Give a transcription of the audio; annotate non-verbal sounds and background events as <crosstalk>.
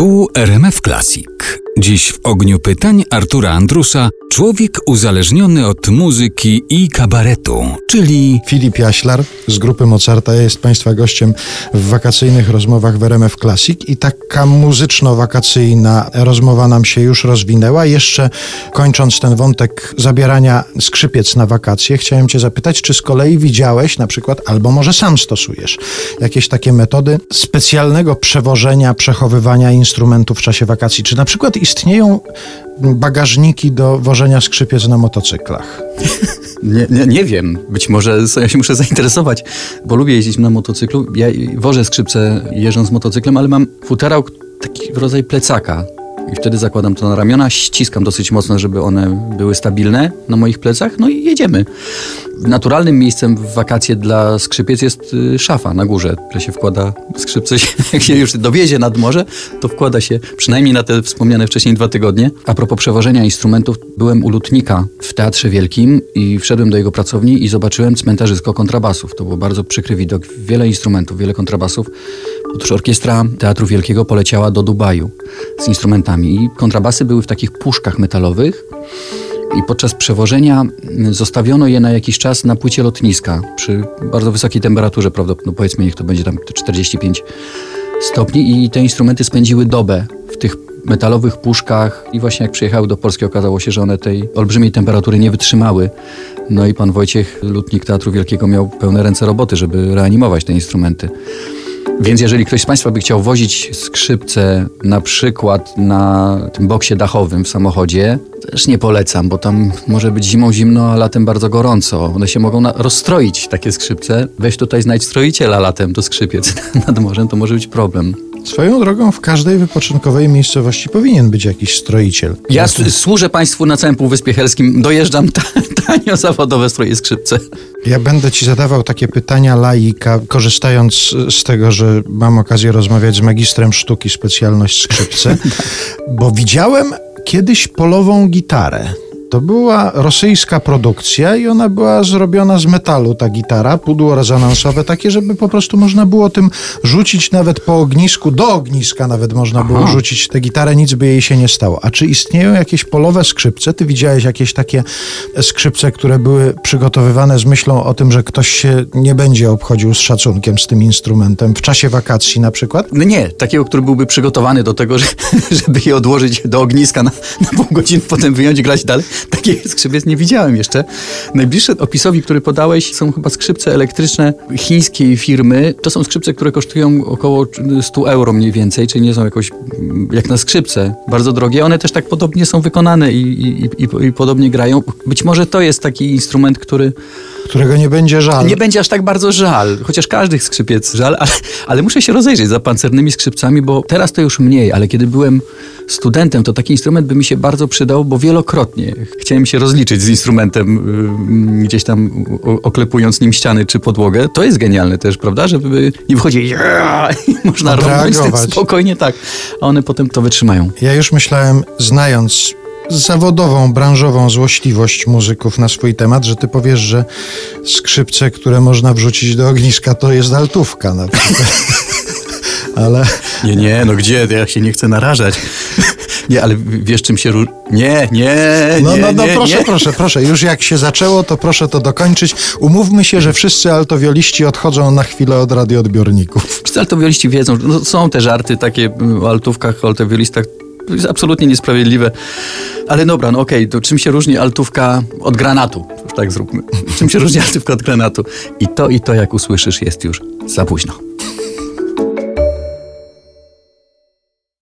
Tu RMF Classic. Dziś w ogniu pytań Artura Andrusa człowiek uzależniony od muzyki i kabaretu, czyli Filip Jaślar z grupy Mozarta jest Państwa gościem w wakacyjnych rozmowach w RMF Classic i taka muzyczno-wakacyjna rozmowa nam się już rozwinęła. Jeszcze kończąc ten wątek zabierania skrzypiec na wakacje, chciałem Cię zapytać, czy z kolei widziałeś na przykład, albo może sam stosujesz, jakieś takie metody specjalnego przewożenia, przechowywania instrumentów w czasie wakacji? Czy na przykład istnieją bagażniki do wożenia skrzypiec na motocyklach? Nie, nie, nie wiem. Być może ja się muszę zainteresować, bo lubię jeździć na motocyklu. Ja wożę skrzypce jeżdżąc motocyklem, ale mam futerał taki rodzaj plecaka. I wtedy zakładam to na ramiona, ściskam dosyć mocno, żeby one były stabilne na moich plecach, no i jedziemy. Naturalnym miejscem w wakacje dla skrzypiec jest y, szafa na górze, które się wkłada skrzypce. <laughs> Jak się już dowiezie nad morze, to wkłada się przynajmniej na te wspomniane wcześniej dwa tygodnie. A propos przewożenia instrumentów, byłem u lutnika w Teatrze Wielkim i wszedłem do jego pracowni i zobaczyłem cmentarzysko kontrabasów. To był bardzo przykry widok. Wiele instrumentów, wiele kontrabasów. Otóż orkiestra Teatru Wielkiego poleciała do Dubaju z instrumentami i kontrabasy były w takich puszkach metalowych i podczas przewożenia zostawiono je na jakiś czas na płycie lotniska przy bardzo wysokiej temperaturze, prawdopodobnie no powiedzmy niech to będzie tam 45 stopni i te instrumenty spędziły dobę w tych metalowych puszkach i właśnie jak przyjechały do Polski okazało się, że one tej olbrzymiej temperatury nie wytrzymały. No i pan Wojciech, lutnik Teatru Wielkiego miał pełne ręce roboty, żeby reanimować te instrumenty. Więc jeżeli ktoś z Państwa by chciał wozić skrzypce na przykład na tym boksie dachowym w samochodzie, też nie polecam, bo tam może być zimą zimno, a latem bardzo gorąco. One się mogą rozstroić, takie skrzypce. Weź tutaj znajdź stroiciela latem do skrzypiec <laughs> nad morzem, to może być problem. Swoją drogą w każdej wypoczynkowej miejscowości powinien być jakiś stroiciel. Ja służę Państwu na całym Półwyspie Helskim, dojeżdżam <laughs> tanio zawodowe stroje skrzypce. Ja będę Ci zadawał takie pytania laika, korzystając z tego, że mam okazję rozmawiać z magistrem sztuki, specjalność skrzypce, <laughs> bo widziałem kiedyś polową gitarę. To była rosyjska produkcja i ona była zrobiona z metalu, ta gitara, pudło rezonansowe, takie, żeby po prostu można było tym rzucić nawet po ognisku, do ogniska nawet można było Aha. rzucić tę gitarę, nic by jej się nie stało. A czy istnieją jakieś polowe skrzypce? Ty widziałeś jakieś takie skrzypce, które były przygotowywane z myślą o tym, że ktoś się nie będzie obchodził z szacunkiem z tym instrumentem w czasie wakacji na przykład? No nie, takiego, który byłby przygotowany do tego, <laughs> żeby je odłożyć do ogniska na, na pół godziny, potem wyjąć i grać dalej <laughs> Takiej skrzypiec nie widziałem jeszcze. Najbliższe opisowi, który podałeś, są chyba skrzypce elektryczne chińskiej firmy. To są skrzypce, które kosztują około 100 euro mniej więcej, czyli nie są jakoś mm, jak na skrzypce, bardzo drogie. One też tak podobnie są wykonane i, i, i, i podobnie grają. Być może to jest taki instrument, który którego nie będzie żal. Nie będzie aż tak bardzo żal, chociaż każdych skrzypiec żal, ale, ale muszę się rozejrzeć za pancernymi skrzypcami, bo teraz to już mniej, ale kiedy byłem studentem, to taki instrument by mi się bardzo przydał, bo wielokrotnie chciałem się rozliczyć z instrumentem, yy, gdzieś tam oklepując nim ściany czy podłogę. To jest genialne też, prawda? Żeby nie wychodzić i można robić spokojnie tak, a one potem to wytrzymają. Ja już myślałem, znając zawodową, branżową złośliwość muzyków na swój temat, że ty powiesz, że skrzypce, które można wrzucić do ogniska, to jest altówka na przykład. <laughs> ale... Nie, nie, no gdzie? Ja się nie chcę narażać. <laughs> Nie, ale wiesz czym się różni? Nie, nie, No, nie, no, no nie, proszę, nie. proszę, proszę. Już jak się zaczęło, to proszę to dokończyć. Umówmy się, że wszyscy altowioliści odchodzą na chwilę od radioodbiorników. Wszyscy altowioliści wiedzą, no, są te żarty takie o altówkach, o altowiolistach. Jest absolutnie niesprawiedliwe. Ale dobra, no okej, okay, to czym się różni altówka od granatu? Już tak zróbmy. <laughs> Czym się różni altówka od granatu? I to, i to, jak usłyszysz, jest już za późno.